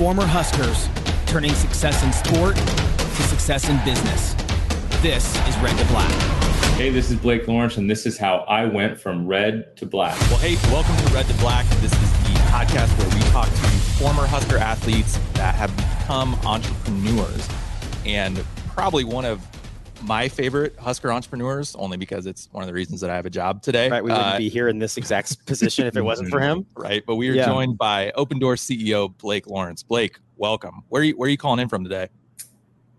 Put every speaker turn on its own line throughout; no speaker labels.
Former Huskers, turning success in sport to success in business. This is Red to Black.
Hey, this is Blake Lawrence, and this is how I went from red to black.
Well, hey, welcome to Red to Black. This is the podcast where we talk to former Husker athletes that have become entrepreneurs. And probably one of my favorite Husker entrepreneurs, only because it's one of the reasons that I have a job today.
Right, we wouldn't uh, be here in this exact position if it wasn't for him.
Right, but we are yeah. joined by Opendorse CEO Blake Lawrence. Blake, welcome. Where are you, where are you calling in from today?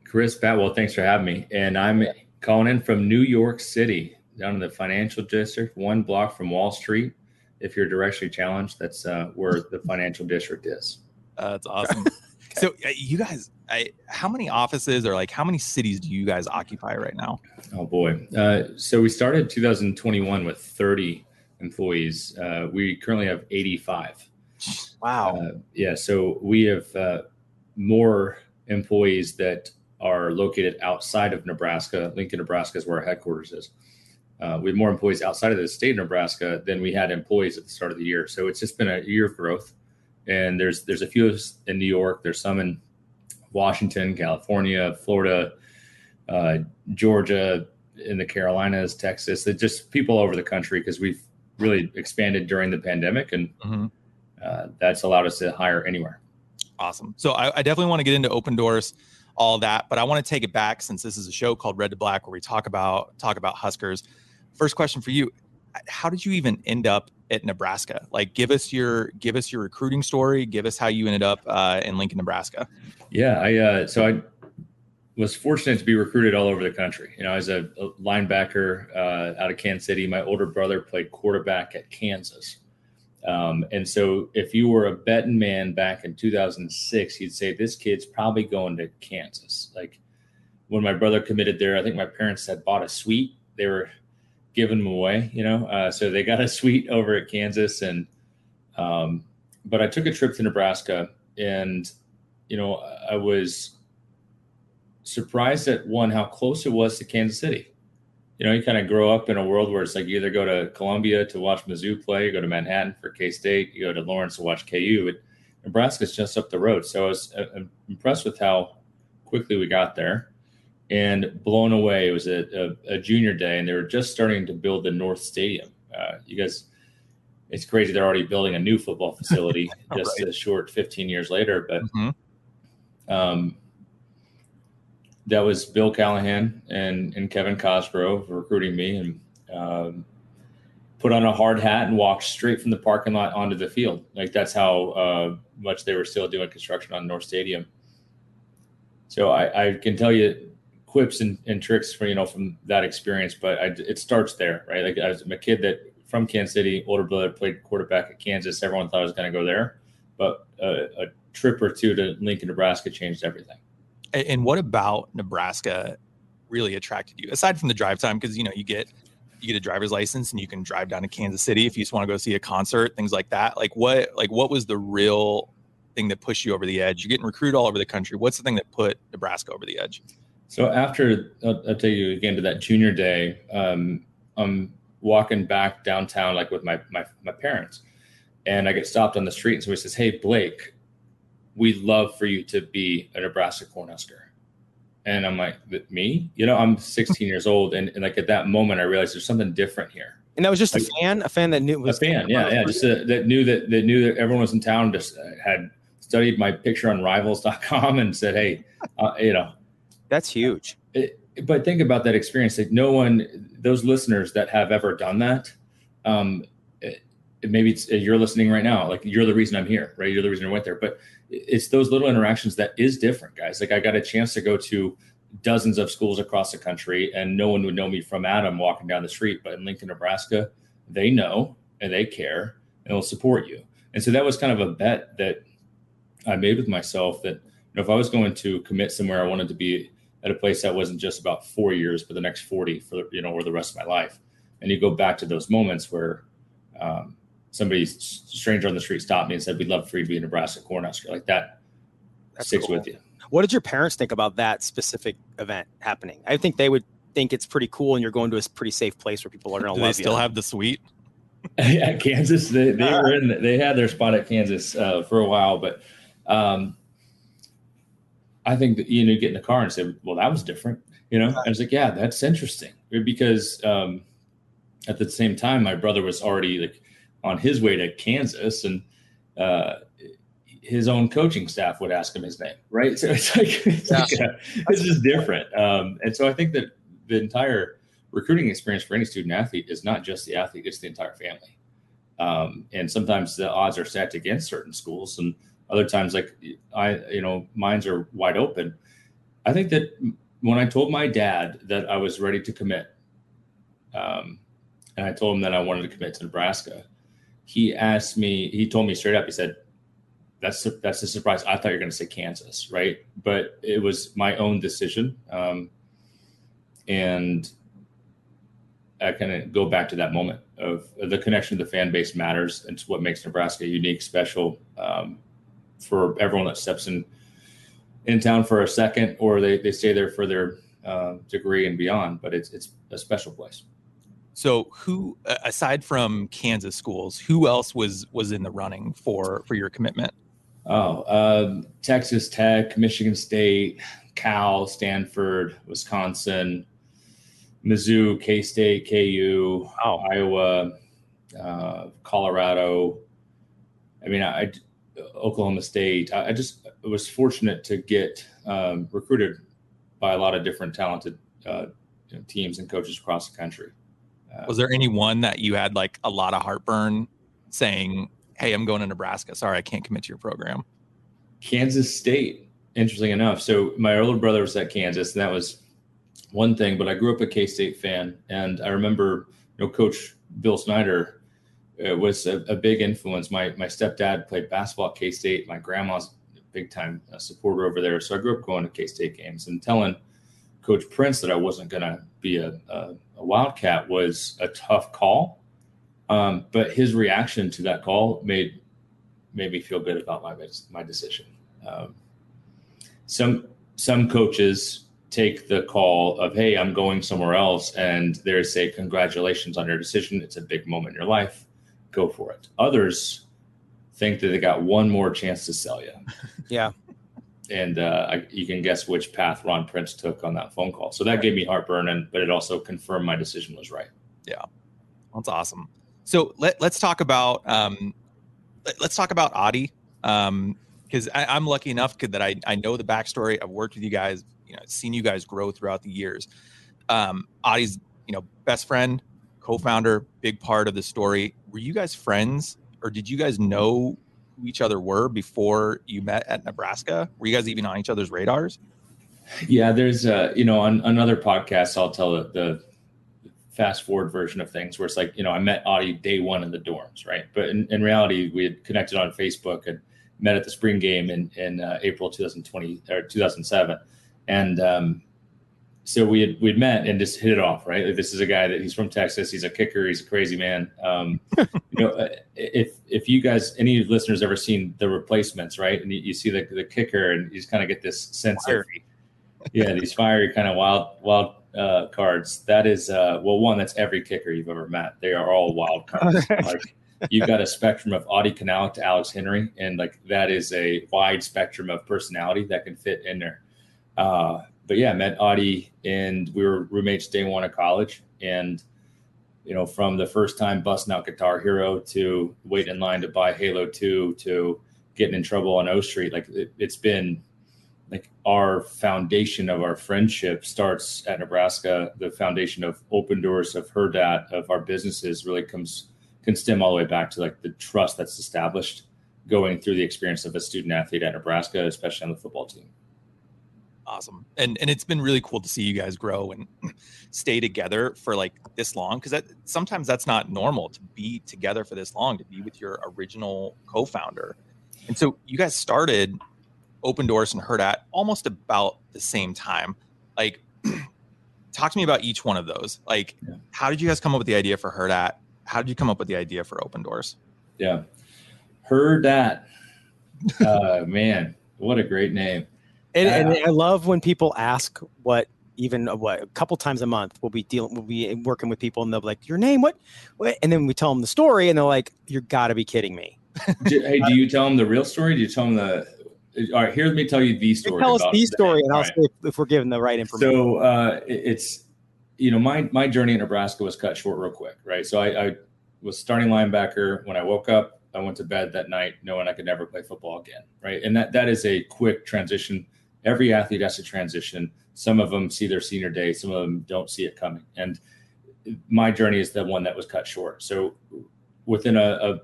Chris Batwell, thanks for having me. And I'm calling in from New York City, down in the financial district, one block from Wall Street. If you're directionally challenged, that's uh, where the financial district is.
Uh, that's awesome. So uh, you guys, I, how many offices or like how many cities do you guys occupy right now?
Oh boy. Uh, so we started 2021 with 30 employees. Uh, we currently have 85.
Wow.
Uh, yeah. So we have uh, more employees that are located outside of Nebraska. Lincoln, Nebraska is where our headquarters is. Uh, we have more employees outside of the state of Nebraska than we had employees at the start of the year. So it's just been a year of growth and there's there's a few in New York. There's some in Washington, California, Florida, uh, Georgia, in the Carolinas, Texas. It's just people over the country because we've really expanded during the pandemic, and mm-hmm. uh, that's allowed us to hire anywhere.
Awesome. So I, I definitely want to get into Opendorse, all that, but I want to take it back since this is a show called Red to Black where we talk about talk about Huskers. First question for you: How did you even end up at Nebraska? Like, give us your give us your recruiting story. Give us how you ended up uh, in Lincoln, Nebraska.
Yeah, I uh, so I was fortunate to be recruited all over the country. You know, as a, linebacker uh, out of Kansas City, my older brother played quarterback at Kansas. Um, and so, if you were a betting man back in 2006, you'd say this kid's probably going to Kansas. Like when my brother committed there, I think my parents had bought a suite. They were giving them away, you know. Uh, so they got a suite over at Kansas, and um, but I took a trip to Nebraska, and you know I was surprised at one how close it was to Kansas City. You know, you kind of grow up in a world where it's like you either go to Columbia to watch Mizzou play, you go to Manhattan for K State, you go to Lawrence to watch KU. But Nebraska's just up the road, so I was uh, impressed with how quickly we got there and blown away. It was a, a, a, junior day, and they were just starting to build the North Stadium. Uh, you guys, it's crazy. They're already building a new football facility just right. a short 15 years later. But mm-hmm. um, that was Bill Callahan and, and Kevin Cosgrove recruiting me and um, put on a hard hat and walked straight from the parking lot onto the field. Like that's how uh, much they were still doing construction on North Stadium. So I, I can tell you quips and, and tricks for you know from that experience, but I, it starts there, right? Like I was a kid that from Kansas City, older brother played quarterback at Kansas. Everyone thought I was going to go there, but a, a trip or two to Lincoln, Nebraska changed everything.
And what about Nebraska really attracted you aside from the drive time? Because you know you get you get a driver's license and you can drive down to Kansas City if you just want to go see a concert, things like that. Like what like what was the real thing that pushed you over the edge? You're getting recruited all over the country. What's the thing that put Nebraska over the edge?
So after I'll, I'll, tell you again to that junior day, um, I'm walking back downtown like with my, my my parents, and I get stopped on the street, and somebody says, "Hey, Blake, we'd love for you to be a Nebraska Cornhusker." And I'm like, "Me? You know, I'm 16 years old, and, and, like at that moment, I realized there's something different here."
And that was just like, a fan, a fan that knew
was a fan, yeah, yeah, just a, that knew that that knew that everyone was in town, just uh, had studied my picture on Rivals.com and said, "Hey, uh, you know."
That's huge.
It, but think about that experience. Like no one, those listeners that have ever done that, um, it, maybe it's you're listening right now. Like you're the reason I'm here, right? You're the reason I went there. But it's those little interactions that is different, guys. Like I got a chance to go to dozens of schools across the country, and no one would know me from Adam walking down the street. But in Lincoln, Nebraska, they know and they care and will support you. And so that was kind of a bet that I made with myself that you know, if I was going to commit somewhere, I wanted to be at a place that wasn't just about four years, but the next 40 for, you know, or the rest of my life. And you go back to those moments where um, somebody, stranger on the street stopped me and said, we'd love for you to be a Nebraska Cornhusker. Like that That's sticks cool. with you.
What did your parents think about that specific event happening? I think they would think it's pretty cool and you're going to a pretty safe place where people are going to love
they still have the suite?
yeah, Kansas. They, they were in. They had their spot at Kansas uh, for a while, but um, I think that you know, get in the car and say, "Well, that was different." You know, I was like, "Yeah, that's interesting," because um, at the same time, my brother was already like on his way to Kansas, and uh, his own coaching staff would ask him his name, right? So it's like, it's yeah. like a, this is different, um, and so I think that the entire recruiting experience for any student athlete is not just the athlete; it's the entire family. Um, and sometimes the odds are stacked against certain schools, and other times, like I, you know, minds are wide open. I think that when I told my dad that I was ready to commit, um, and I told him that I wanted to commit to Nebraska, he asked me. He told me straight up. He said, "That's that's a surprise. I thought you were going to say Kansas, right? But it was my own decision." Um, and I kind of go back to that moment of the connection to the fan base matters. It's what makes Nebraska unique, special um, for everyone that steps in in town for a second, or they, they stay there for their uh, degree and beyond. But it's it's a special place.
So, who aside from Kansas schools, who else was was in the running for for your commitment?
Oh, um, Texas Tech, Michigan State, Cal, Stanford, Wisconsin, Mizzou, K State, KU. Iowa, uh, Colorado. I mean, I, Oklahoma State. I, I, just was fortunate to get um, recruited by a lot of different talented uh, you know, teams and coaches across the country.
Uh, was there any one that you had like a lot of heartburn saying, "Hey, I'm going to Nebraska. Sorry, I can't commit to your program."
Kansas State. Interesting enough. So my older brother was at Kansas, and that was one thing, but I grew up a K State fan, and I remember you know Coach Bill Snyder uh, was a, a, big influence. My my stepdad played basketball at K State. My grandma's a big time uh, supporter over there, so I grew up going to K State games and telling Coach Prince that I wasn't going to be a, a, a, Wildcat was a tough call. Um, but his reaction to that call made made me feel good about my my decision. Um, some some coaches take the call of, hey, I'm going somewhere else, and they say, congratulations on your decision. It's a big moment in your life. Go for it. Others think that they got one more chance to sell you.
yeah.
And uh, I, you can guess which path Ron Prince took on that phone call. So that gave me heartburn, and but it also confirmed my decision was right.
Yeah, that's awesome. So let, let's talk about um, let, us talk about Adi because um, I'm lucky enough that I, I know the backstory. I've worked with you guys you know seen you guys grow throughout the years. Um, Adi's you know best friend, co-founder, big part of the story. Were you guys friends, or did you guys know who each other were before you met at Nebraska? Were you guys even on each other's radars?
Yeah, there's uh, you know on another podcast I'll tell the, the fast forward version of things where it's like you know I met Adi day one in the dorms, right? But in, in reality, we had connected on Facebook and met at the spring game in in uh, April 2020 or 2007 and um, so we had we'd met and just hit it off. Right, like this is a guy that he's from Texas. He's a kicker. He's a crazy man. Um, you know, uh, if if you guys any listeners ever seen the replacements, right, and you, you see the the kicker, and you just kind of get this sense fiery. of yeah, these fiery kind of wild wild uh, cards. That is uh, well, one that's every kicker you've ever met. They are all wild cards. like you've got a spectrum of Adi Kunalic to Alex Henery, and like that is a wide spectrum of personality that can fit in there. Uh, but yeah, met Adi and we were roommates day one of college. And, you know, from the first time busting out Guitar Hero to waiting in line to buy Halo 2 to getting in trouble on O Street, like it, it's been like our foundation of our friendship starts at Nebraska. The foundation of Opendorse of Hurrdat of our businesses really comes can stem all the way back to like the trust that's established going through the experience of a student athlete at Nebraska, especially on the football team
awesome and and it's been really cool to see you guys grow and stay together for like this long because that sometimes that's not normal to be together for this long to be with your original co-founder And so you guys started Opendorse and Hurrdat almost about the same time. Like, talk to me about each one of those. Like,
Yeah.
how did you guys come up with the idea for Hurrdat? How did you come up with the idea for Opendorse?
Yeah. Hurrdat. uh, man, what a great name.
And, and I love when people ask what even uh, what a couple times a month we'll be dealing we'll be working with people and they'll be like your name what what and then we tell them the story and they're like you gotta be kidding me
Do, hey, do you tell them the real story? Do you tell them the? All right, here, let me tell you the
You
story.
tell us the story and
All
I'll
right.
see if, if we're given the right information
So uh, it's you know my my journey in Nebraska was cut short real quick, right? So I, I was starting linebacker when I woke up. I went to bed that night knowing I could never play football again, right? And that that is a quick transition. Every athlete has to transition. Some of them see their senior day, some of them don't see it coming. And my journey is the one that was cut short. So within a, a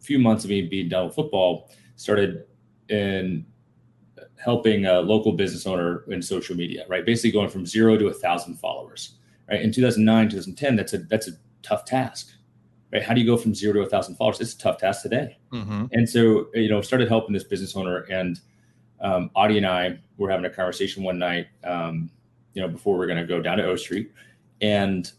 few months of me being done with football, started in helping a local business owner in social media, right? Basically going from zero to a thousand followers, right? In 2009, 2010, that's a that's a tough task, right? How do you go from zero to a thousand followers? It's a tough task today.
Mm-hmm.
And so, you know, started helping this business owner, and um, Audie and I were having a conversation one night, um, you know, before we are going to go down to O Street, and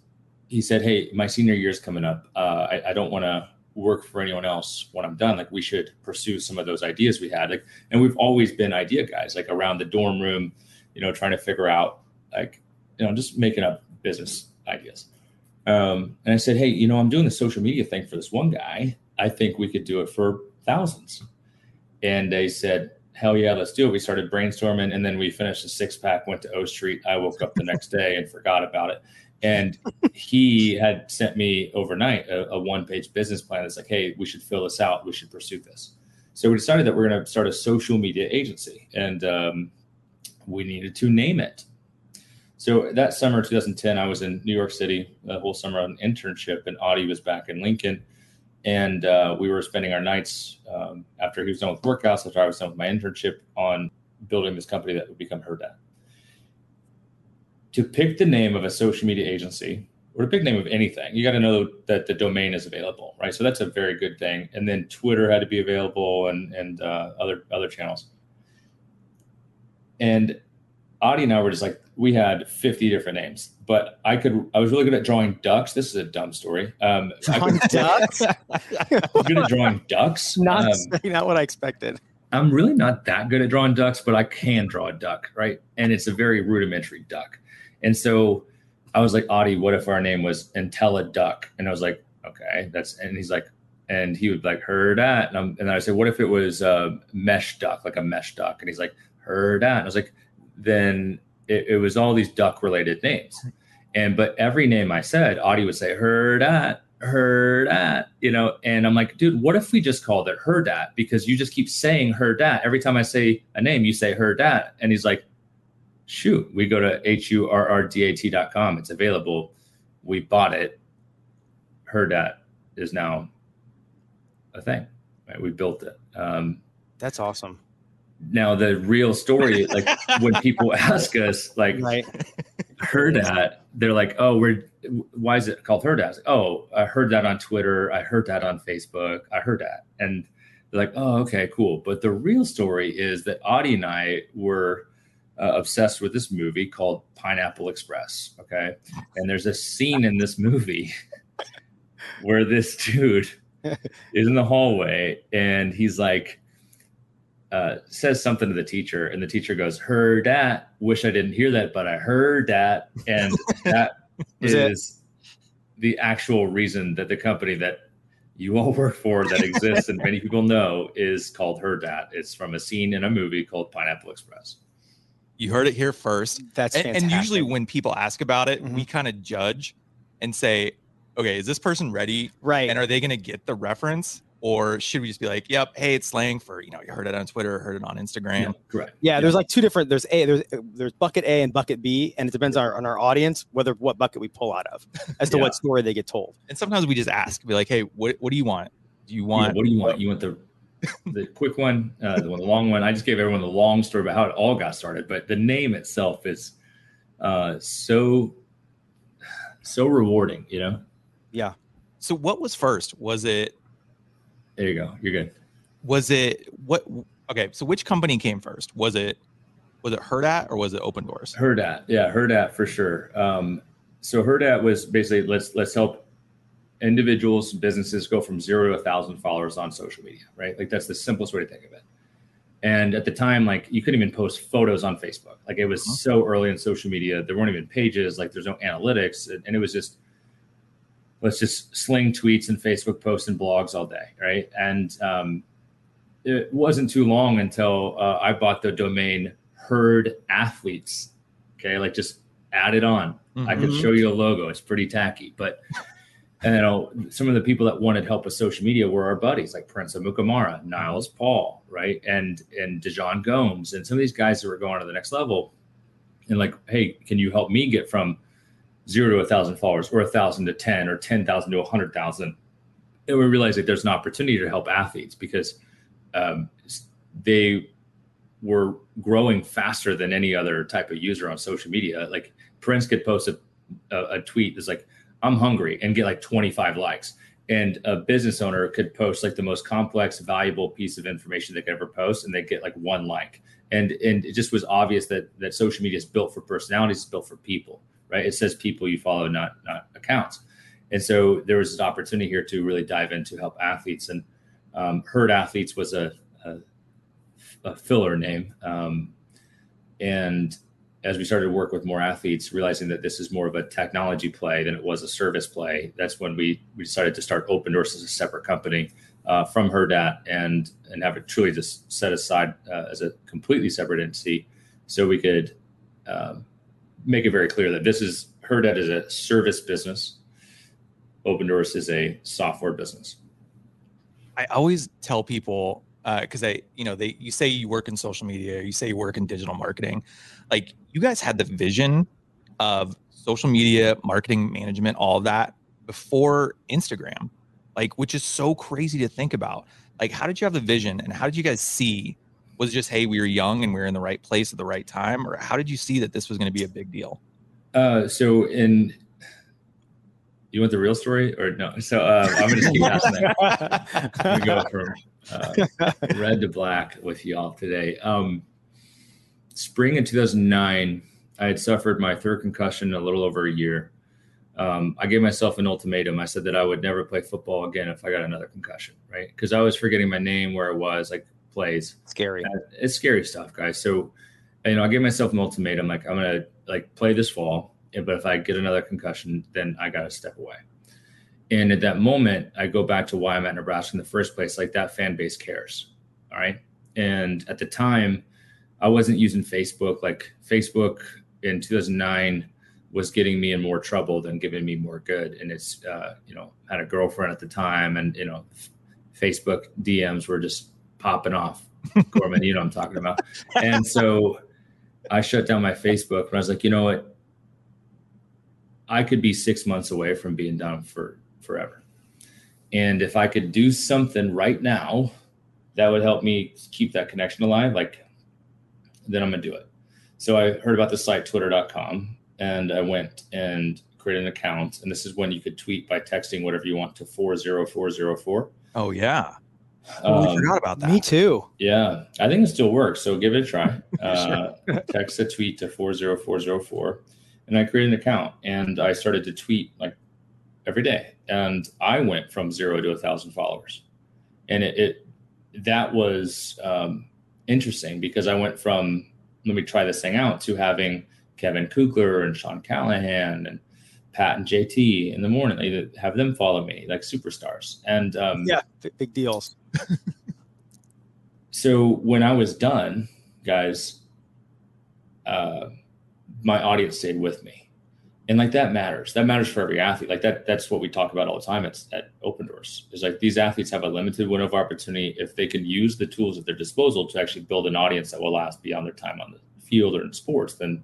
he said, "Hey, my senior year is coming up. Uh, I, I don't want to work for anyone else when I'm done. Like, we should pursue some of those ideas we had. Like, and we've always been idea guys, like around the dorm room, you know, trying to figure out, like, you know, just making up business ideas." Um, and I said, "Hey, you know, I'm doing the social media thing for this one guy. I think we could do it for thousands. And they said, hell yeah, let's do it. We started brainstorming and then we finished a six pack, went to O Street. I woke up the next day and forgot about it. And he had sent me overnight a, a one page business plan that's like, hey, we should fill this out. We should pursue this. So we decided that we're going to start a social media agency and um, we needed to name it. So that summer, 2010, I was in New York City the whole summer on an internship, and Audie was back in Lincoln and uh, we were spending our nights um, after he was done with workouts, after I was done with my internship, on building this company that would become Hurrdat. To pick the name of a social media agency or to pick the name of anything, you got to know that the domain is available, right? So that's a very good thing. And then Twitter had to be available and and uh, other other channels. And Audie and I were just like, we had 50 different names, but I could, I was really good at drawing ducks. This is a dumb story. Um, I
Drawing
could-
ducks?
I'm good at drawing ducks.
not
Um,
not what i expected
I'm really not that good at drawing ducks, but I can draw a duck, right? And it's a very rudimentary duck. And so I was like, Audie, what if our name was Intella Duck? And I was like, okay, that's, and he's like, and he would like, heard that. And, I'm, and then I said, what if it was uh, mesh duck, like a mesh duck? And he's like, heard that. And I was like, then it, it was all these duck related names. And, but every name I said, Audie would say, heard that, heard that, you know, and I'm like, dude, what if we just called it Hurrdat? Because you just keep saying her dat. Every time I say a name, you say her dat. And he's like, shoot, we go to H-U-R-R-D-A-T dot com. It's available. We bought it. Hurrdat is now a thing, right? We built it. Um,
that's awesome
now the real story, like when people ask us, like,
right.
heard that they're like oh we're why is it called heard that? Oh i heard that on twitter. I heard that on facebook. I heard that. And they're like oh okay cool. But the real story is that audie and i were uh, obsessed with this movie called pineapple express okay? And there's a scene in this movie where this dude is in the hallway and he's like uh, says something to the teacher, and the teacher goes, "Heard that? Wish I didn't hear that, but I heard that." And that is Was the actual reason that the company that you all work for, that exists and many people know, is called Hurrdat. It's from a scene in a movie called Pineapple Express.
You heard it here first.
that's
And,
fantastic.
and usually when people ask about it, we
Mhm.
kind of judge and say, okay, is this person ready?
right
And are they going to get the reference? Or should we just be like, yep, hey, it's slang for, you know, you heard it on Twitter, heard it on Instagram.
correct.
Yeah, there's like two different. There's a there's there's bucket A and bucket B, and it depends on our, on our audience whether what bucket we pull out of as to
Yeah.
what story they get told.
And sometimes we just ask, be like, hey, what, what do you want? Do you
Yeah,
want,
what do you want? You want the the quick one, uh, the one, the long one. I just gave everyone the long story about how it all got started, but the name itself is uh, so so rewarding. You know. Yeah.
So what was first? Was it,
There you go. You're good.
was it what? Okay, so which company came first? Was it was it Hurrdat or was it Opendorse?
Hurrdat, yeah, Hurrdat for sure. Um, so Hurrdat was basically let's let's help individuals, businesses go from zero to a thousand followers on social media, right? Like that's the simplest way to think of it. And at the time, like you couldn't even post photos on Facebook. Like it was uh-huh. so early in social media, there weren't even pages. Like there's no analytics, and it was just let's just sling tweets and Facebook posts and blogs all day, right? And um, it wasn't too long until uh, I bought the domain Hurrdat Athletes. Okay, like just add it on. Mm-hmm. I could show you a logo. It's pretty tacky, but and you know some of the people that wanted help with social media were our buddies like Prince Amukamara, Niles Paul, right, and and DeJon Gomes, and some of these guys that were going to the next level. And like, hey, can you help me get from zero to a thousand followers, or a thousand to ten, or ten thousand to a hundred thousand? And we realized that there's an opportunity to help athletes because um, they were growing faster than any other type of user on social media. Like Prince could post a, a, a tweet that's like, I'm hungry and get like 25 likes. And a business owner could post like the most complex, valuable piece of information they could ever post, and they get like one like. And and it just was obvious that that social media is built for personalities, it's built for people, right? It says people you follow, not not accounts. And so there was an opportunity here to really dive into help athletes. And um, Hurrdat Athletes was a, a, a filler name. Um, and as we started to work with more athletes, realizing that this is more of a technology play than it was a service play, that's when we, we decided to start Opendorse as a separate company uh, from Hurrdat and and have it truly just set aside uh, as a completely separate entity, so we could um, make it very clear that this is Hurrdat is a service business, Opendorse is a software business.
I always tell people because uh, I, you know, they you say you work in social media, you say you work in digital marketing, like you guys had the vision of social media marketing management, all that before Instagram, like which is so crazy to think about. Like, how did you have the vision, and how did you guys see? Was just hey, we were young and we were in the right place at the right time, or how did you see that this was going to be a big deal?
Uh, so in you want the real story or no? So uh, I'm going to keep asking that. we go from uh, red to black with y'all today. Um, spring in 2009, I had suffered my third concussion a little over a year. Um, I gave myself an ultimatum. I said that I would never play football again if I got another concussion, right? Because I was forgetting my name, where I was, like plays.
Scary.
Uh, it's scary stuff, guys. So, you know, I gave myself an ultimatum, like I'm gonna like play this fall but if I get another concussion, then I got to step away. And at that moment, I go back to why I'm at Nebraska in the first place. Like that fan base cares. All right. And at the time, I wasn't using Facebook. Like Facebook in 2009 was getting me in more trouble than giving me more good. And it's, uh, you know, had a girlfriend at the time and, you know, Facebook DMs were just popping off. Gorman, you know I'm talking about. And so I shut down my Facebook and I was like, you know what? I could be six months away from being done for forever. And if I could do something right now that would help me keep that connection alive, like then I'm gonna do it. So I heard about the site twitter.com and I went and created an account. And this is when you could tweet by texting whatever you want to 40404.
Oh yeah. Oh, I forgot about that.
Me too.
Yeah, I think it still works. So give it a try. Uh, text a tweet to 40404 and I created an account and I started to tweet like every day. And I went from zero to a thousand followers. And it, it that was um, interesting because I went from let me try this thing out to having Kevin Kugler and Sean Callahan and Pat and JT in the morning. They have them follow me like superstars. And um,
yeah, big deals.
So when I was done, guys, uh, my audience stayed with me. And like that matters. That matters for every athlete. Like that, that's what we talk about all the time. It's at Opendorse. Is like these athletes have a limited window of opportunity if they can use the tools at their disposal to actually build an audience that will last beyond their time on the field or in sports, then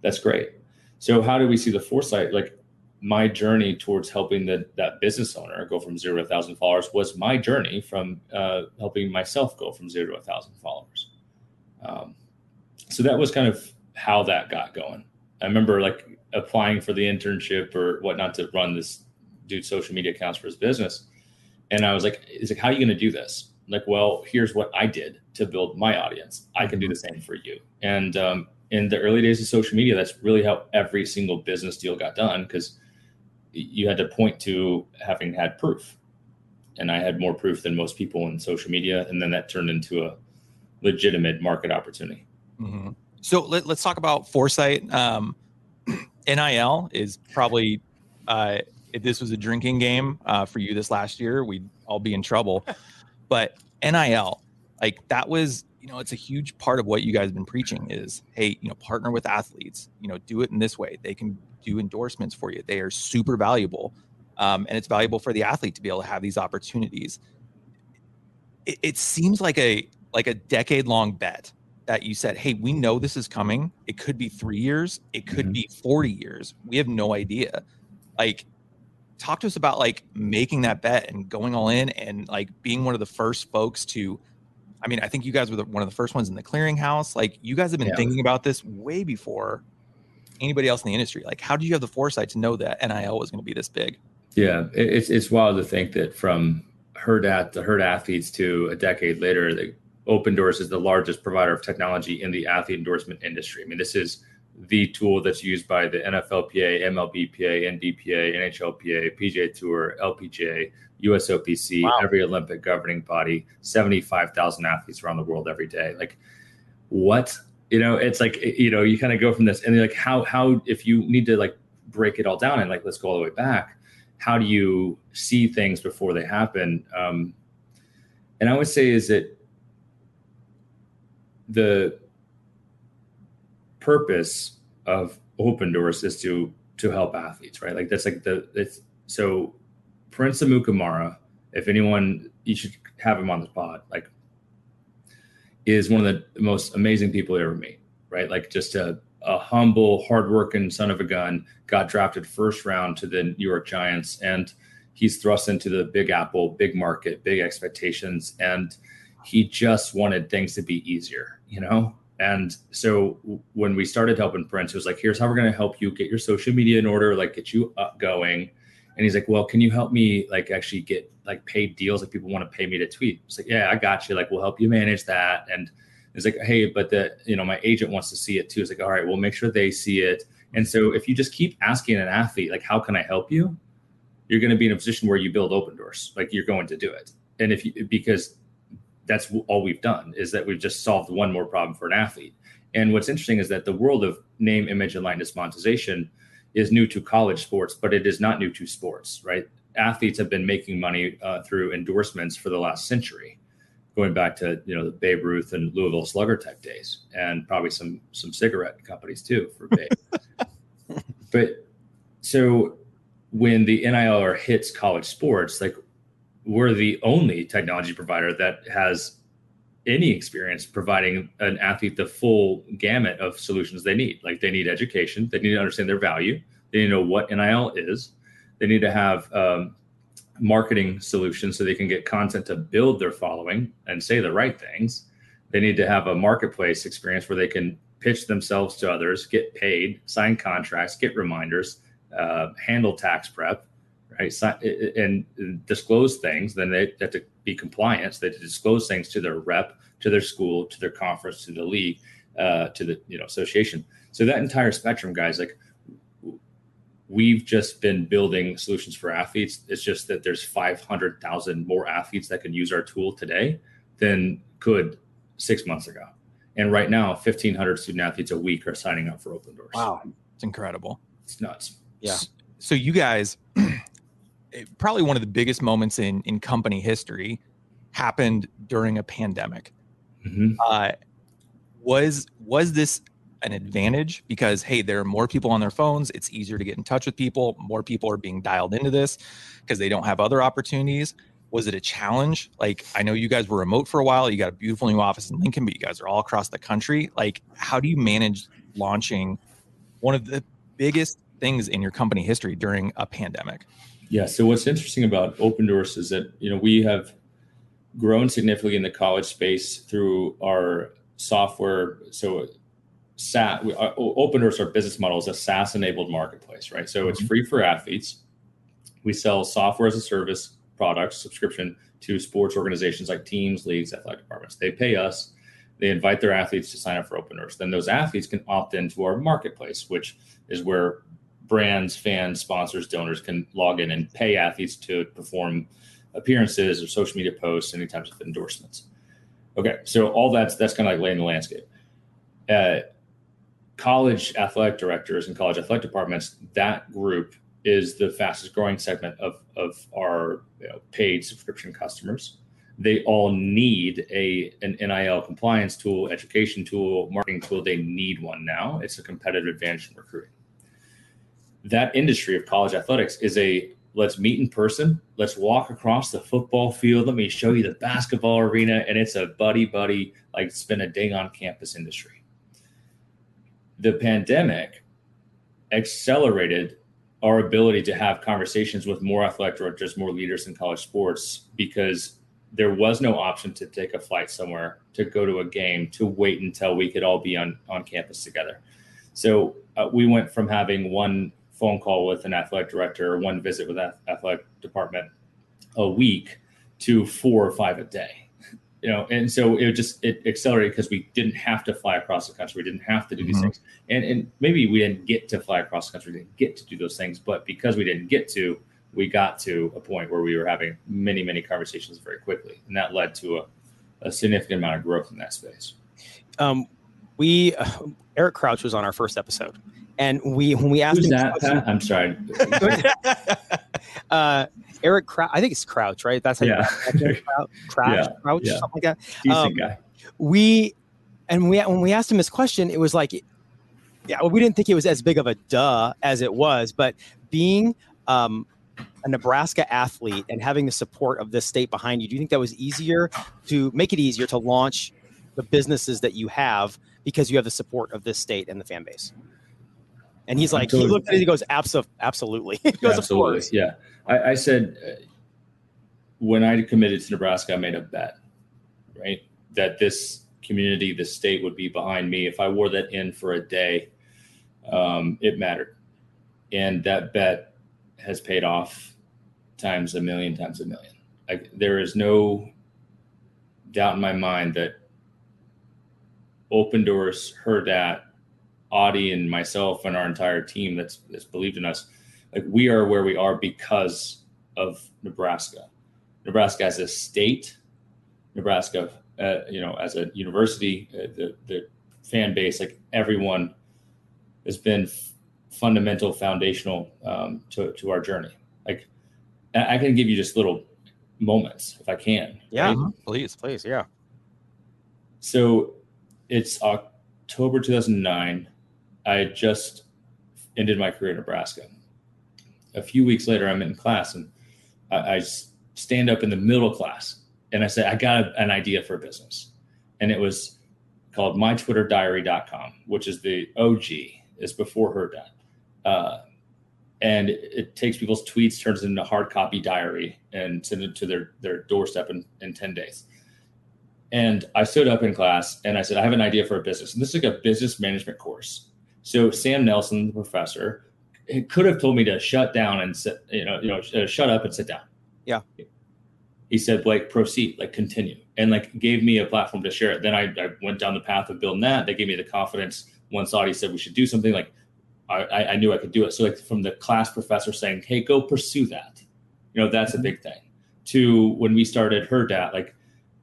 that's great. So how do we see the foresight? Like my journey towards helping the, that business owner go from zero to a thousand followers was my journey from uh, helping myself go from zero to a thousand followers. Um, so that was kind of how that got going. I remember like applying for the internship or whatnot to run this dude social media accounts for his business. And I was like, "Is like, how are you going to do this?" like, well, here's what I did to build my audience. I can do the same for you. And um, in the early days of social media, that's really how every single business deal got done because you had to point to having had proof. And I had more proof than most people in social media. And then that turned into a legitimate market opportunity.
Mm-hmm. So let, us talk about foresight. Um, NIL is probably, uh, if this was a drinking game uh, for you this last year, we'd all be in trouble. but NIL, like that was, you know, it's a huge part of what you guys have been preaching is, hey, you know, partner with athletes, you know, do it in this way. They can do endorsements for you. They are super valuable. Um, and it's valuable for the athlete to be able to have these opportunities. It, it seems like a like a decade long bet that you said, hey, we know this is coming. It could be three years, it could mm-hmm. be 40 years. We have no idea. Like, talk to us about like making that bet and going all in and like being one of the first folks to. I mean, I think you guys were the, one of the first ones in the clearinghouse. Like, you guys have been yeah. thinking about this way before anybody else in the industry. Like, how did you have the foresight to know that NIL was going to be this big?
Yeah, it's it's wild to think that from Hurrdat the Hurrdat Athletes to a decade later, the Opendorse is the largest provider of technology in the athlete endorsement industry. I mean, this is the tool that's used by the NFLPA, MLBPA, NBPA, NHLPA, PGA Tour, LPGA, USOPC, wow. every Olympic governing body, 75,000 athletes around the world every day. Like, what? You know, it's like, you know, you kind of go from this and like, how, how, if you need to like break it all down and like, let's go all the way back, how do you see things before they happen? Um, and I would say is that the purpose of Opendorse is to to help athletes, right? Like that's like the it's so Prince Amukamara, if anyone you should have him on the pod, like is one of the most amazing people you ever meet, right? Like just a, a humble, hardworking son of a gun, got drafted first round to the New York Giants, and he's thrust into the big apple, big market, big expectations, and he just wanted things to be easier, you know? And so when we started helping Prince, it was like, here's how we're going to help you get your social media in order, like get you up going. And he's like, well, can you help me like actually get like paid deals? Like people want to pay me to tweet. It's like, yeah, I got you. Like we'll help you manage that. And it's like, hey, but the, you know, my agent wants to see it too. It's like, all right, we'll make sure they see it. And so if you just keep asking an athlete, like, how can I help you? You're going to be in a position where you build Opendorse. Like you're going to do it. And if you, because that's all we've done is that we've just solved one more problem for an athlete. And what's interesting is that the world of name, image, and likeness monetization is new to college sports, but it is not new to sports, right? Athletes have been making money uh, through endorsements for the last century, going back to you know the Babe Ruth and Louisville Slugger type days, and probably some some cigarette companies too for Babe. but so when the NIL hits college sports, like we're the only technology provider that has any experience providing an athlete the full gamut of solutions they need. Like they need education, they need to understand their value, they need to know what NIL is, they need to have um, marketing solutions so they can get content to build their following and say the right things. They need to have a marketplace experience where they can pitch themselves to others, get paid, sign contracts, get reminders, uh, handle tax prep, right? And disclose things, then they have to be compliant. So they disclose things to their rep, to their school, to their conference, to the league, uh, to the you know association. So that entire spectrum, guys, like we've just been building solutions for athletes. It's just that there's 500,000 more athletes that can use our tool today than could six months ago. And right now, 1,500 student athletes a week are signing up for Opendorse.
Wow, it's incredible.
It's nuts.
Yeah. So you guys probably one of the biggest moments in in company history happened during a pandemic. Mm-hmm. Uh, was was this an advantage because hey, there are more people on their phones. It's easier to get in touch with people. More people are being dialed into this because they don't have other opportunities. Was it a challenge? Like I know you guys were remote for a while. You got a beautiful new office in Lincoln, but you guys are all across the country. Like, how do you manage launching one of the biggest things in your company history during a pandemic?
Yeah. So what's interesting about Opendorse is that you know we have grown significantly in the college space through our software. So SaaS, Doors our business model is a SaaS enabled marketplace, right? So mm-hmm. it's free for athletes. We sell software as a service products subscription to sports organizations like teams, leagues, athletic departments. They pay us. They invite their athletes to sign up for Opendorse. Then those athletes can opt into our marketplace, which is where brands, fans, sponsors, donors can log in and pay athletes to perform appearances or social media posts, any types of endorsements. Okay, so all that's that's kind of like laying the landscape. Uh, college athletic directors and college athletic departments, that group is the fastest growing segment of, of our you know, paid subscription customers. They all need a an NIL compliance tool, education tool, marketing tool. They need one now. It's a competitive advantage in recruiting. That industry of college athletics is a let's meet in person. Let's walk across the football field. Let me show you the basketball arena. And it's a buddy buddy, like spend a day on campus industry. The pandemic accelerated our ability to have conversations with more athletic directors, more leaders in college sports, because there was no option to take a flight somewhere, to go to a game, to wait until we could all be on, on campus together. So uh, we went from having one phone call with an athletic director or one visit with that athletic department a week to four or five a day. You know and so it just it accelerated because we didn't have to fly across the country. We didn't have to do these mm-hmm. things. And and maybe we didn't get to fly across the country. We didn't get to do those things but because we didn't get to we got to a point where we were having many many conversations very quickly. And that led to a, a significant amount of growth in that space.
Um, we uh, eric crouch was on our first episode and we when we asked
Who's
him,
that? I'm sorry.
uh, Eric Crouch, I think it's Crouch, right? That's how
yeah.
you Crouch, Crouch,
yeah.
Crouch
yeah.
something like that.
Decent um, guy.
We and we when we asked him this question, it was like, yeah, we didn't think it was as big of a duh as it was, but being um, a Nebraska athlete and having the support of this state behind you, do you think that was easier to make it easier to launch the businesses that you have because you have the support of this state and the fan base? And he's like, totally, he looked at it, he goes, absolutely. he goes,
absolutely. Yeah. I, I said, uh, when I committed to Nebraska, I made a bet, right? That this community, this state would be behind me. If I wore that in for a day, um, it mattered. And that bet has paid off times a million, times a million. I, there is no doubt in my mind that Opendorse Hurrdat Audie and myself and our entire team that's, that's believed in us, like we are where we are because of Nebraska. Nebraska as a state, Nebraska, uh, you know, as a university, uh, the the fan base, like everyone, has been f- fundamental, foundational um, to to our journey. Like I can give you just little moments if I can.
Yeah, right? please, please, yeah.
So it's October 2009. I just ended my career in Nebraska. A few weeks later, I'm in class and I, I stand up in the middle class and I say, I got a, an idea for a business. And it was called mytwitterdiary.com, which is the OG, is before Hurrdat. Uh, and it takes people's tweets, turns it into a hard copy diary, and sends it to their, their doorstep in, in 10 days. And I stood up in class and I said, I have an idea for a business. And this is like a business management course. So Sam Nelson, the professor, could have told me to shut down and sit, you know, you know, uh, shut up and sit down.
Yeah.
He said, Blake, proceed, like continue, and like gave me a platform to share it. Then I, I went down the path of building that. They gave me the confidence. Once Audie said we should do something, like I, I knew I could do it. So like from the class professor saying, "Hey, go pursue that," you know, that's mm-hmm. a big thing. To when we started Hurrdat, like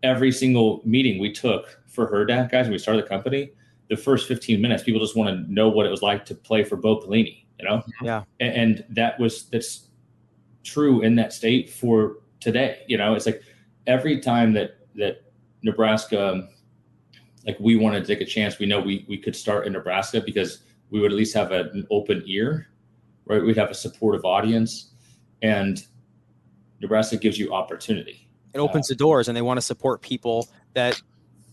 every single meeting we took for Hurrdat, guys, when we started the company, the first 15 minutes, people just want to know what it was like to play for Bo Pelini, you know?
Yeah.
And, and, that was, that's true in that state for today. You know, it's like every time that, that Nebraska, like we wanted to take a chance, we know we, we could start in Nebraska because we would at least have an open ear, right? We'd have a supportive audience and Nebraska gives you opportunity.
It opens uh, the doors and they want to support people that,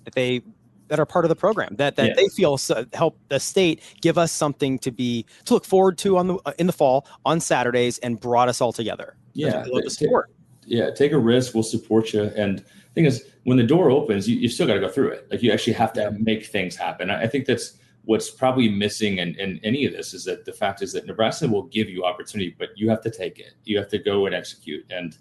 that they that are part of the program that that they feel help the state give us something to be to look forward to on the uh, in the fall on Saturdays and brought us all together.
Yeah, the support. Yeah, take a risk. We'll support you. And thing is, when the door opens, you, you still got to go through it. Like you actually have to make things happen. I think that's what's probably missing in, in any of this is that the fact is that Nebraska will give you opportunity, but you have to take it. You have to go and execute. And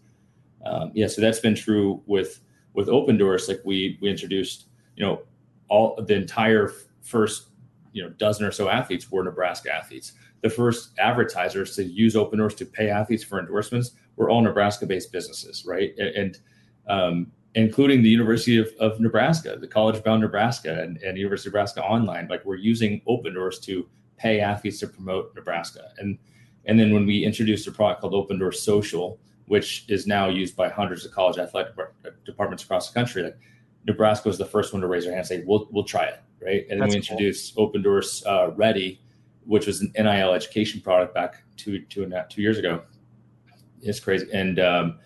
um, yeah, so that's been true with with Opendorse. Like we we introduced, you know, all the entire first you know dozen or so athletes were Nebraska athletes. The first advertisers to use Opendorse to pay athletes for endorsements were all Nebraska-based businesses, right? And, um, including the University of, of Nebraska, the College Bound Nebraska, and, and University of Nebraska Online. Like we're using Opendorse to pay athletes to promote Nebraska. And and then when we introduced a product called Opendorse Social, which is now used by hundreds of college athletic departments across the country, like Nebraska was the first one to raise their hand and say, "We'll we'll try it." Right, and then That's we introduced cool. Opendorse uh, Ready, which was an NIL education product back two two and a half, two years ago. It's crazy, and um,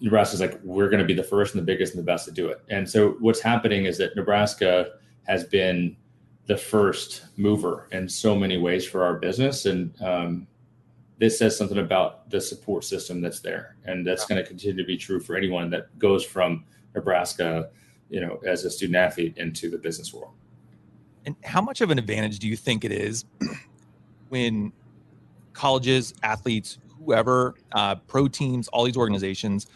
Nebraska's like, we're going to be the first and the biggest and the best to do it. And so what's happening is that Nebraska has been the first mover in so many ways for our business, and um, this says something about the support system that's there, and that's going to continue to be true for anyone that goes from Nebraska, you know, as a student athlete into the business world.
And how much of an advantage do you think it is when colleges, athletes, whoever, uh, pro teams, all these organizations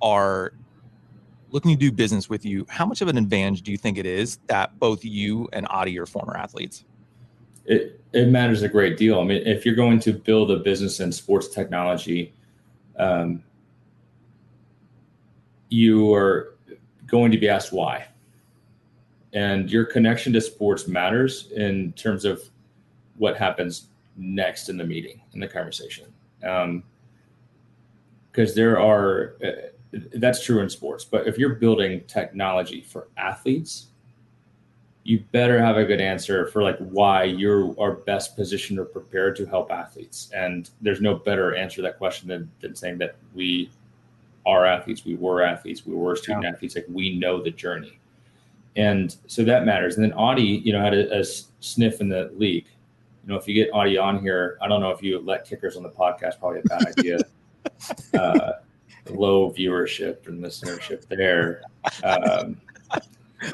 are looking to do business with you, how much of an advantage do you think it is that both you and Adi are former athletes?
It it matters a great deal. I mean, if you're going to build a business in sports technology, um, you are going to be asked why, and your connection to sports matters in terms of what happens next in the meeting in the conversation. Um, because there are uh, that's true in sports. But if you're building technology for athletes, you better have a good answer for like why you are best positioned or prepared to help athletes. And there's no better answer to that question than, than saying that we are athletes, we were athletes, we were student yeah. athletes, like we know the journey. And so that matters. And then Adi, you know, had a, a sniff in the league. You know, if you get Adi on here, I don't know if you let kickers on the podcast, probably a bad idea. uh, low viewership and listenership there. Um,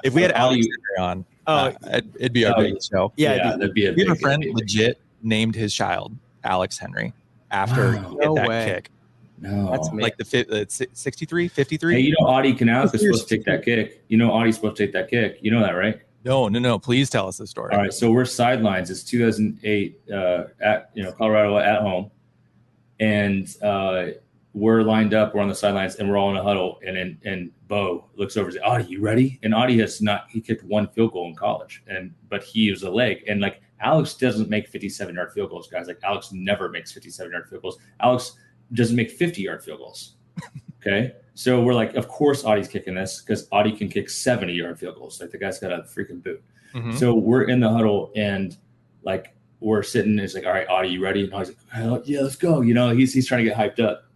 if we had Alex on, oh, uh, it'd be our oh, biggest show.
Yeah, yeah that'd be a.
We have a friend legit named his child Alex Henery after wow, no that way. kick.
No,
that's like the 63, 53.
Hey, you know, Adi Kunalic is supposed to take that kick. You know, Adi's supposed to take that kick. You know that, right?
No, no, no. Please tell us the story.
All right, so we're sidelines. It's 2008 uh, at you know Colorado at home, and uh, we're lined up, we're on the sidelines, and we're all in a huddle. And and, and Bo looks over and says, Adi, you ready? And Adi has not he kicked one field goal in college, and but he was a leg. And like Alex doesn't make 57 yard field goals, guys. Like Alex never makes 57 yard field goals. Alex doesn't make 50 yard field goals. okay. So we're like, of course Adi's kicking this because Adi can kick 70 yard field goals. Like the guy's got a freaking boot. Mm-hmm. So we're in the huddle and like we're sitting, it's like, all right, Adi, you ready? And Adi's like, yeah, let's go. You know, he's he's trying to get hyped up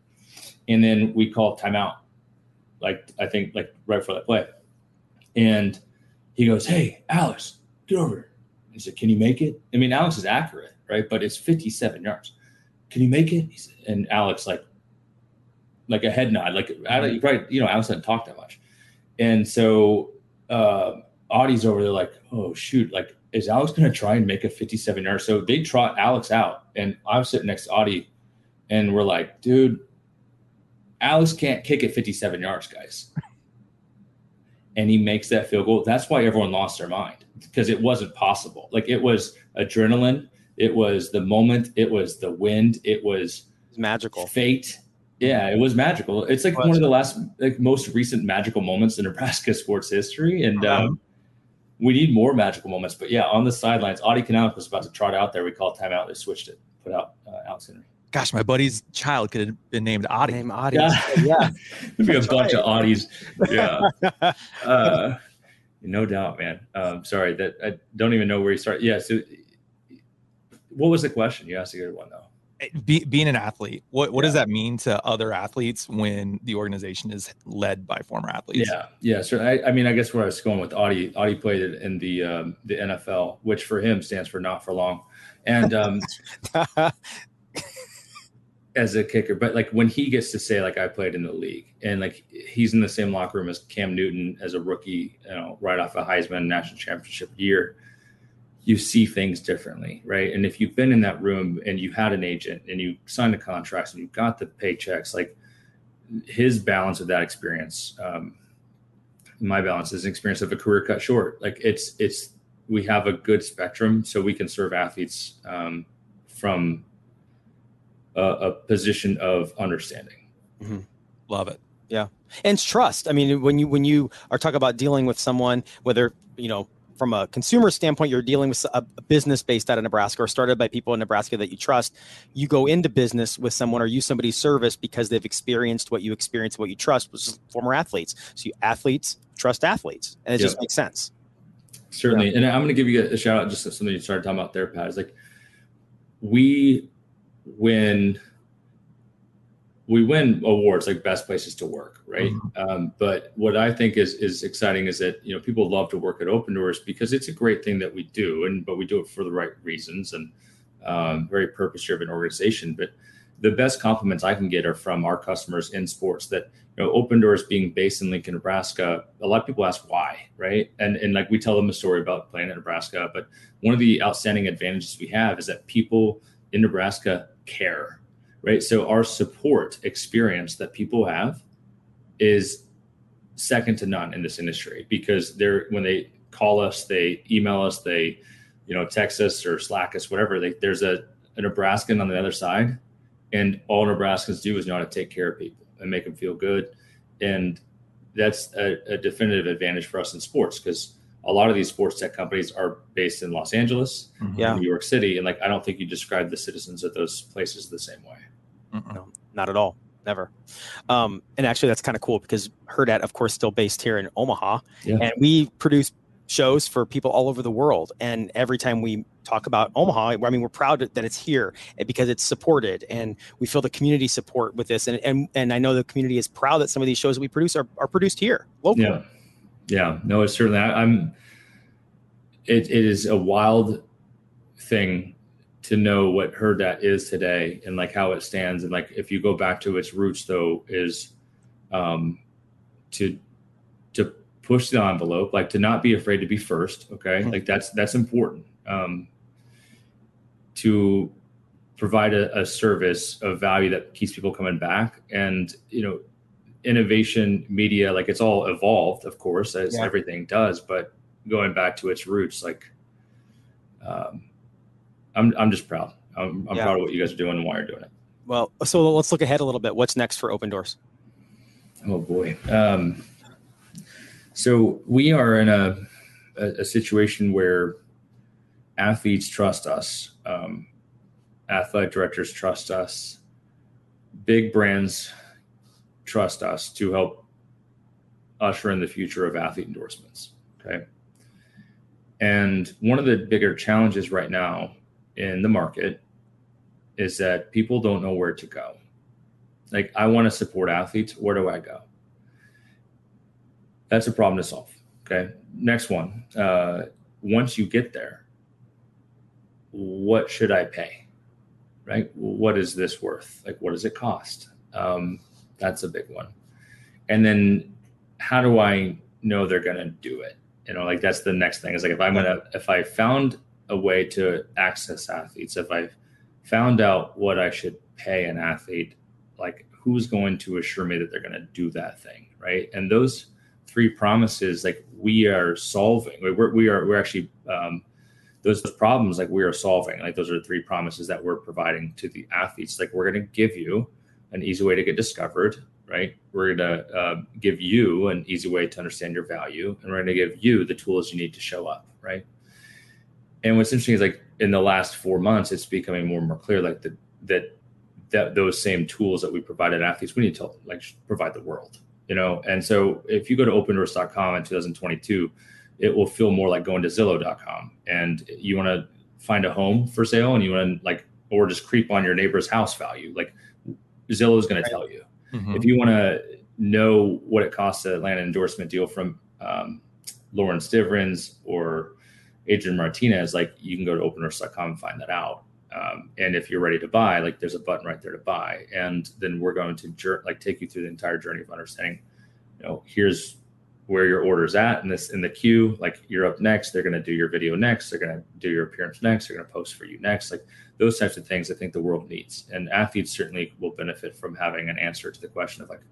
and then we call timeout. Like I think like right for that play. And he goes, Hey, Alex, get over here. He said, Can you make it? I mean, Alex is accurate, right? But it's 57 yards. Can you make it? And Alex like like a head nod, like you probably, you know, Alex doesn't talk that much. And so uh Adi's over there like, oh shoot, like is Alex gonna try and make a 57 yard? So they trot Alex out and I'm sitting next to Adi, and we're like, dude, Alex can't kick it 57 yards, guys. and he makes that field goal. That's why everyone lost their mind because it wasn't possible. Like it was adrenaline, it was the moment, it was the wind, it was
it's magical
fate. Yeah, it was magical. It's like it one of the last, like most recent magical moments in Nebraska sports history, and uh-huh. um, we need more magical moments. But yeah, on the sidelines, Adi Kunalic was about to trot out there. We called timeout. They switched it, put out uh, Alex Henery
gosh, my buddy's child could have been named Adi.
Name Adi.
Yeah. yeah. There'd be a bunch right. of Audis. Yeah. uh, no doubt, man. Um, sorry that I don't even know where you start. Yeah. So what was the question? You asked a good one though.
Eh, be, being an athlete, what, what yeah. does that mean to other athletes when the organization is led by former athletes?
Yeah, yeah. So I, I mean, I guess where I was going with Adi, Adi played in the um, the NFL, which for him stands for not for long, and um, as a kicker, but like when he gets to say like I played in the league and like he's in the same locker room as Cam Newton as a rookie, you know, right off a Heisman national championship year, you see things differently, right? And if you've been in that room and you had an agent and you signed the contracts and you got the paychecks, like his balance of that experience, um, my balance is an experience of a career cut short. Like it's it's we have a good spectrum, so we can serve athletes um, from a, a, position of understanding.
Mm-hmm. Love it.
Yeah, and trust. I mean, when you when you are talking about dealing with someone, whether you know from a consumer standpoint, you're dealing with a, a, business based out of Nebraska or started by people in Nebraska that you trust. You go into business with someone or use somebody's service because they've experienced what you experience, what you trust, which is former athletes. So you athletes trust athletes, and it yep. just makes sense.
Certainly, yeah. and I'm going to give you a shout out just something you started talking about there, Pat. Is like we win we win awards like best places to work, right? Mm-hmm. Um, but what I think is is exciting is that you know people love to work at Opendorse because it's a great thing that we do, and but we do it for the right reasons and um, very purpose driven organization. But the best compliments I can get are from our customers in sports that you know Opendorse being based in Lincoln, Nebraska. A lot of people ask why, right? And and like we tell them a story about playing in Nebraska, but one of the outstanding advantages we have is that people in Nebraska care right? So our support experience that people have is second to none in this industry because they're when they call us, they email us, they you know text us or Slack us, whatever. They, there's a, a Nebraskan on the other side, and all Nebraskans do is know how to take care of people and make them feel good, and that's a, a definitive advantage for us in sports because a lot of these sports tech companies are based in Los Angeles, mm-hmm. yeah. New York City, and like I don't think you describe the citizens of those places the same way.
No, not at all. Never. Um, and actually, that's kind of cool because Hurrdat, of course, still based here in Omaha, yeah. and we produce shows for people all over the world. And every time we talk about Omaha, I mean, we're proud that it's here because it's supported, and we feel the community support with this. And and and I know the community is proud that some of these shows that we produce are, are produced here locally.
Yeah, yeah. No, it's certainly. I, I'm. It, it is a wild thing to know what Hurrdat is today and like how it stands and like if you go back to its roots though is um to to push the envelope like to not be afraid to be first okay mm-hmm. like that's that's important um to provide a, a, service of value that keeps people coming back and you know innovation media like it's all evolved of course as yeah. everything does but going back to its roots like um I'm I'm just proud. I'm, I'm yeah. proud of what you guys are doing and why you're doing it.
Well, so let's look ahead a little bit. What's next for Opendorse?
Oh boy. Um, so we are in a, a, a situation where athletes trust us, um, athletic directors trust us, big brands trust us to help usher in the future of athlete endorsements. Okay. And one of the bigger challenges right now in the market is that people don't know where to go. Like, I want to support athletes. Where do I go? That's a problem to solve. Okay. Next one. Uh, once you get there, what should I pay? Right? What is this worth? Like, what does it cost? Um, that's a big one. And then, how do I know they're going to do it? You know, like that's the next thing. Is like if I'm gonna if I found a way to access athletes. If I found out what I should pay an athlete, like who's going to assure me that they're going to do that thing, right? And those three promises, like we are solving, we're, we are we're actually um, those problems like we are solving. Like those are three promises that we're providing to the athletes. Like we're going to give you an easy way to get discovered, right? We're going to uh, give you an easy way to understand your value, and we're going to give you the tools you need to show up, right? And what's interesting is like in the last four months, it's becoming more and more clear like that that that those same tools that we provided athletes, we need to like provide the world, you know. And so if you go to opendorse.com in 2022, it will feel more like going to Zillow.com, and you want to find a home for sale, and you want to like or just creep on your neighbor's house value, like Zillow is going to tell you. Mm-hmm. If you want to know what it costs to land an endorsement deal from um, Lauren Stivrins or Adrian Martinez, like you can go to opendorse.com and find that out. Um, and if you're ready to buy, like there's a button right there to buy. And then we're going to like take you through the entire journey of understanding, you know, here's where your order's at in this in the queue. Like you're up next, they're going to do your video next, they're going to do your appearance next, they're going to post for you next. Like those types of things, I think the world needs, and athletes certainly will benefit from having an answer to the question of like,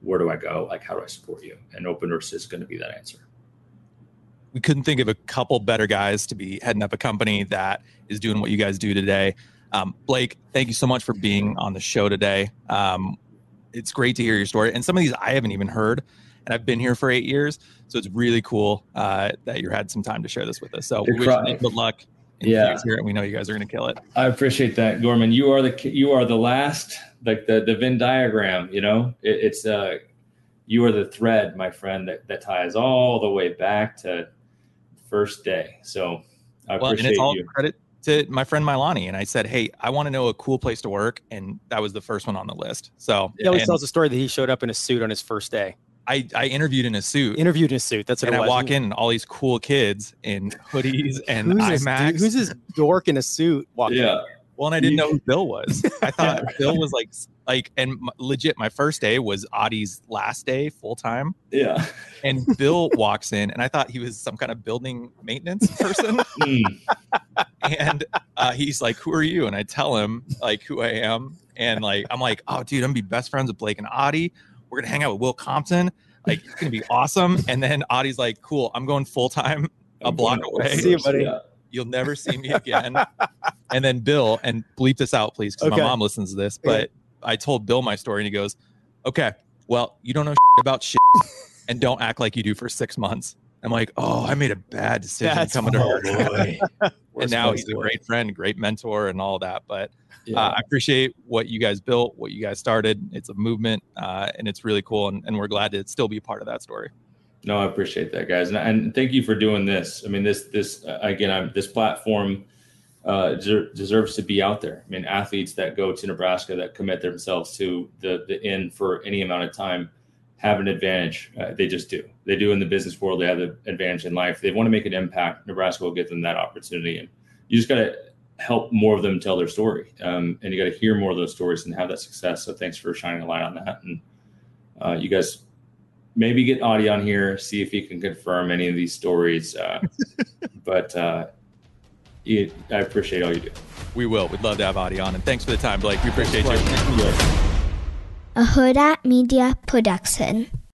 where do I go? Like, how do I support you? And Opendorse is going to be that answer.
We couldn't think of a couple better guys to be heading up a company that is doing what you guys do today. Um, Blake, thank you so much for being on the show today. Um, it's great to hear your story. And some of these I haven't even heard, and I've been here for eight years. So it's really cool uh, that you had some time to share this with us. So we wish you good luck.
Yeah,
here, and we know you guys are going to kill it.
I appreciate that, Gorman. You are the you are the last, like the the Venn diagram. You know, it, it's uh, you are the thread, my friend, that that ties all the way back to first day. So I
well,
appreciate
and it's all
you.
credit to my friend Milani, and I said, "Hey, I want to know a cool place to work," and that was the first one on the list. So
He always
and
tells a story that he showed up in a suit on his first day.
I I interviewed in a suit,
Interviewed in a suit. That's what
and
it
I
was.
walk in, and all these cool kids in hoodies and
Who's this,
IMAX.
dude? who's this dork in a suit walking?
Yeah,
Well, and I didn't know who Bill was. I thought Bill was like like and m- legit. My first day was Adi's last day full time,
yeah.
and Bill walks in, and I thought he was some kind of building maintenance person.
Mm.
and uh, he's like, "Who are you?" And I tell him like who I am, and like I'm like, "Oh, dude, I'm gonna be best friends with Blake and Adi. We're gonna hang out with Will Compton. Like, it's gonna be awesome." And then Adi's like, "Cool, I'm going full time a
I'm
block
going
away.
See you, buddy.
Yeah.
You'll never see me again." and then Bill and bleep this out, please, because
Okay.
my mom listens to this. But I told Bill my story, and he goes, "Okay, well, you don't know about shit, and don't act like you do for six months." I'm like, "Oh, I made a bad decision
That's
coming to work."
Boy.
and now he's a great friend, great mentor, and all that. But
Yeah.
uh, I appreciate what you guys built, what you guys started. It's a movement, uh, and it's really cool. And, and we're glad to still be a part of that story.
No, I appreciate that, guys, and, and thank you for doing this. I mean, this this uh, again, I'm, this platform uh, deser- deserves to be out there. I mean, athletes that go to Nebraska that commit themselves to the the end for any amount of time have an advantage. Uh, they just do. They do in the business world. They have the advantage in life. They want to make an impact. Nebraska will give them that opportunity, and you just got to help more of them tell their story, um, and you got to hear more of those stories and have that success. So, thanks for shining a light on that, and uh, you guys maybe get Adi on here, see if he can confirm any of these stories. Uh, but uh, it, I appreciate all you do.
We will. We'd love to have Adi on. And thanks for the time, Blake. We appreciate you.
a Hurrdat Media Production.